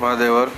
महादेवर।